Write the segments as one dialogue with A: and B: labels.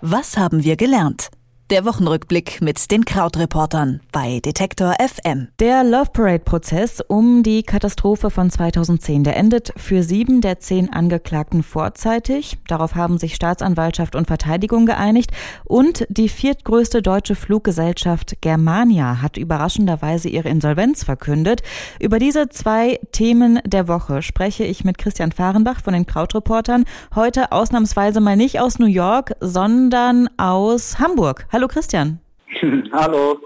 A: Was haben wir gelernt? Der Wochenrückblick mit den Krautreportern bei Detektor FM.
B: Der Love Parade Prozess um die Katastrophe von 2010, der endet für sieben der zehn Angeklagten vorzeitig. Darauf haben sich Staatsanwaltschaft und Verteidigung geeinigt. Und die viertgrößte deutsche Fluggesellschaft Germania hat überraschenderweise ihre Insolvenz verkündet. Über diese zwei Themen der Woche spreche ich mit Christian Fahrenbach von den Krautreportern. Heute ausnahmsweise mal nicht aus New York, sondern aus Hamburg. Hallo Christian.
C: Hallo.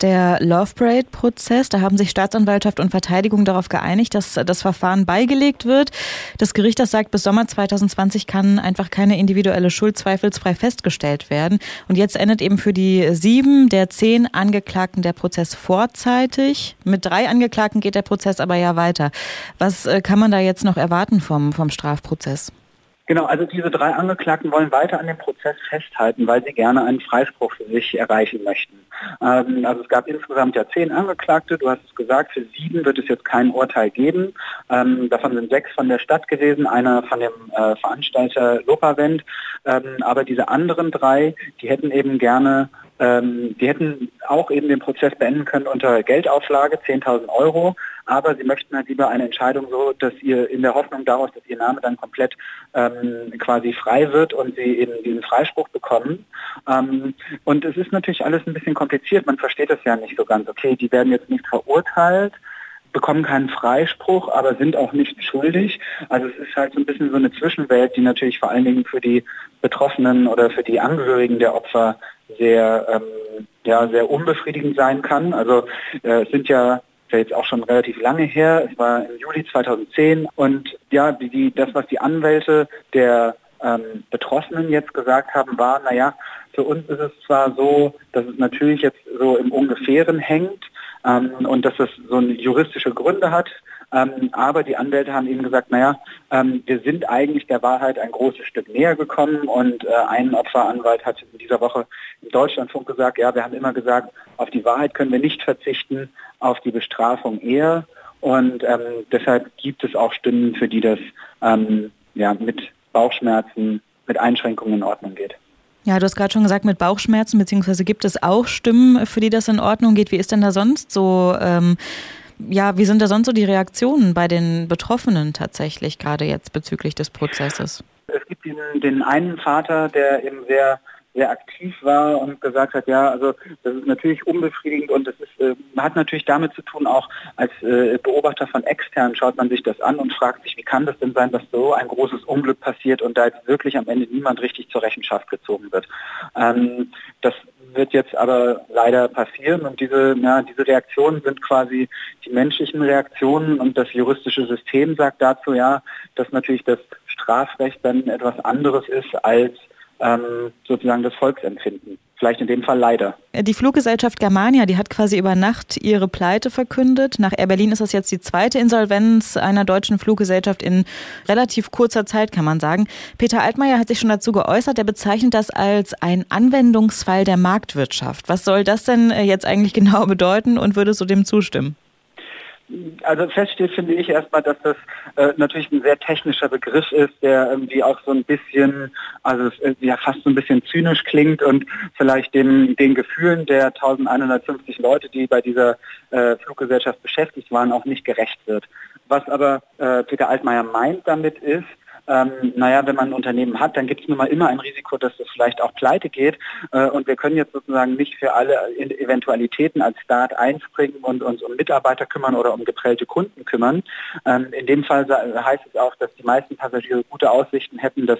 B: Der Love Parade-Prozess, da haben sich Staatsanwaltschaft und Verteidigung darauf geeinigt, dass das Verfahren beigelegt wird. Das Gericht, das sagt, bis Sommer 2020 kann einfach keine individuelle Schuld zweifelsfrei festgestellt werden. Und jetzt endet eben für die sieben der zehn Angeklagten der Prozess vorzeitig. Mit drei Angeklagten geht der Prozess aber ja weiter. Was äh, kann man da jetzt noch erwarten vom, vom Strafprozess?
C: Genau, also diese drei Angeklagten wollen weiter an dem Prozess festhalten, weil sie gerne einen Freispruch für sich erreichen möchten. Ähm, also es gab insgesamt ja zehn Angeklagte, du hast es gesagt, für sieben wird es jetzt kein Urteil geben. Ähm, davon sind sechs von der Stadt gewesen, einer von dem äh, Veranstalter Lopavent. Ähm, aber diese anderen drei, die hätten eben gerne ähm, die hätten auch eben den Prozess beenden können unter Geldauflage, 10.000 Euro, aber sie möchten halt lieber eine Entscheidung so, dass ihr in der Hoffnung daraus, dass ihr Name dann komplett ähm, quasi frei wird und sie eben diesen Freispruch bekommen. Ähm, und es ist natürlich alles ein bisschen kompliziert, man versteht das ja nicht so ganz. Okay, die werden jetzt nicht verurteilt, bekommen keinen Freispruch, aber sind auch nicht schuldig. Also es ist halt so ein bisschen so eine Zwischenwelt, die natürlich vor allen Dingen für die Betroffenen oder für die Angehörigen der Opfer sehr, ähm, ja, sehr unbefriedigend sein kann. Also äh, es sind ja ist ja jetzt auch schon relativ lange her, es war im Juli 2010 und ja, die, die, das, was die Anwälte der ähm, Betroffenen jetzt gesagt haben, war, naja, für uns ist es zwar so, dass es natürlich jetzt so im Ungefähren hängt ähm, und dass es so juristische Gründe hat, ähm, aber die Anwälte haben eben gesagt, naja, ähm, wir sind eigentlich der Wahrheit ein großes Stück näher gekommen und äh, ein Opferanwalt hat in dieser Woche im Deutschlandfunk gesagt, ja, wir haben immer gesagt, auf die Wahrheit können wir nicht verzichten, auf die Bestrafung eher. Und ähm, deshalb gibt es auch Stimmen, für die das ähm, ja, mit Bauchschmerzen, mit Einschränkungen in Ordnung geht.
B: Ja, du hast gerade schon gesagt, mit Bauchschmerzen, beziehungsweise gibt es auch Stimmen, für die das in Ordnung geht. Wie ist denn da sonst so ähm, ja, wie sind da sonst so die Reaktionen bei den Betroffenen tatsächlich, gerade jetzt bezüglich des Prozesses?
C: Es gibt den, den einen Vater, der eben sehr sehr aktiv war und gesagt hat, ja, also das ist natürlich unbefriedigend und das ist, äh, hat natürlich damit zu tun, auch als äh, Beobachter von extern schaut man sich das an und fragt sich, wie kann das denn sein, dass so ein großes Unglück passiert und da jetzt wirklich am Ende niemand richtig zur Rechenschaft gezogen wird. Ähm, das wird jetzt aber leider passieren und diese, ja, diese Reaktionen sind quasi die menschlichen Reaktionen und das juristische System sagt dazu ja, dass natürlich das Strafrecht dann etwas anderes ist als ähm, sozusagen das Volksempfinden. Vielleicht in dem Fall leider.
B: Die Fluggesellschaft Germania, die hat quasi über Nacht ihre Pleite verkündet. Nach Air Berlin ist das jetzt die zweite Insolvenz einer deutschen Fluggesellschaft in relativ kurzer Zeit, kann man sagen. Peter Altmaier hat sich schon dazu geäußert. Er bezeichnet das als ein Anwendungsfall der Marktwirtschaft. Was soll das denn äh, jetzt eigentlich genau bedeuten und würdest du dem zustimmen?
C: Also feststeht, finde ich erstmal, dass das äh, natürlich ein sehr technischer Begriff ist, der irgendwie auch so ein bisschen, also ja fast so ein bisschen zynisch klingt und vielleicht den, den Gefühlen der 1150 Leute, die bei dieser äh, Fluggesellschaft beschäftigt waren, auch nicht gerecht wird. Was aber äh, Peter Altmaier meint damit ist, ähm, naja, wenn man ein Unternehmen hat, dann gibt es nun mal immer ein Risiko, dass es vielleicht auch pleite geht. Äh, und wir können jetzt sozusagen nicht für alle Eventualitäten als Staat einspringen und uns um Mitarbeiter kümmern oder um geprellte Kunden kümmern. Ähm, in dem Fall heißt es auch, dass die meisten Passagiere gute Aussichten hätten, dass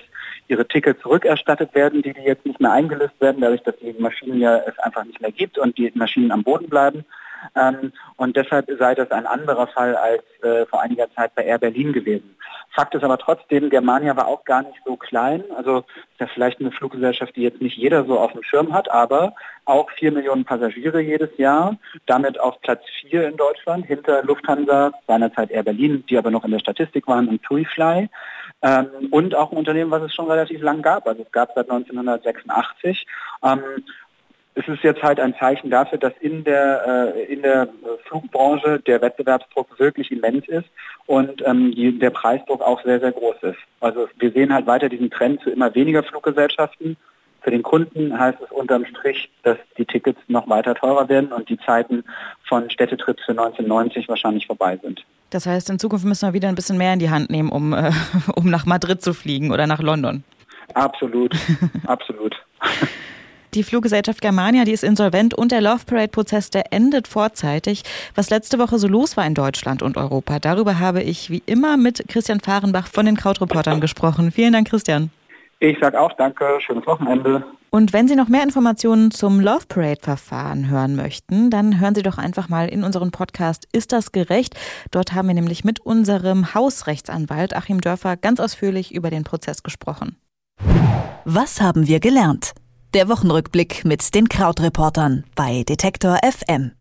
C: ihre Tickets zurückerstattet werden, die, die jetzt nicht mehr eingelöst werden, dadurch, dass die Maschinen ja es einfach nicht mehr gibt und die Maschinen am Boden bleiben. Ähm, und deshalb sei das ein anderer Fall als äh, vor einiger Zeit bei Air Berlin gewesen. Fakt ist aber trotzdem, Germania war auch gar nicht so klein. Also ist ja vielleicht eine Fluggesellschaft, die jetzt nicht jeder so auf dem Schirm hat, aber auch vier Millionen Passagiere jedes Jahr, damit auf Platz vier in Deutschland, hinter Lufthansa, seinerzeit Air Berlin, die aber noch in der Statistik waren, und TuiFly. Ähm, und auch ein Unternehmen, was es schon relativ lang gab. Also es gab seit 1986. Ähm, es ist jetzt halt ein Zeichen dafür, dass in der, äh, in der Flugbranche der Wettbewerbsdruck wirklich immens ist und ähm, die, der Preisdruck auch sehr, sehr groß ist. Also wir sehen halt weiter diesen Trend zu immer weniger Fluggesellschaften Für den Kunden heißt es unterm Strich, dass die Tickets noch weiter teurer werden und die Zeiten von Städtetrips für 1990 wahrscheinlich vorbei sind.
B: Das heißt, in Zukunft müssen wir wieder ein bisschen mehr in die Hand nehmen, um, äh, um nach Madrid zu fliegen oder nach London.
C: Absolut, absolut.
B: Die Fluggesellschaft Germania, die ist insolvent und der Love Parade-Prozess, der endet vorzeitig. Was letzte Woche so los war in Deutschland und Europa, darüber habe ich wie immer mit Christian Fahrenbach von den Krautreportern gesprochen. Vielen Dank, Christian.
C: Ich sage auch danke, schönes Wochenende.
B: Und wenn Sie noch mehr Informationen zum Love Parade-Verfahren hören möchten, dann hören Sie doch einfach mal in unseren Podcast Ist das gerecht? Dort haben wir nämlich mit unserem Hausrechtsanwalt Achim Dörfer ganz ausführlich über den Prozess gesprochen.
A: Was haben wir gelernt? Der Wochenrückblick mit den Krautreportern bei Detektor FM.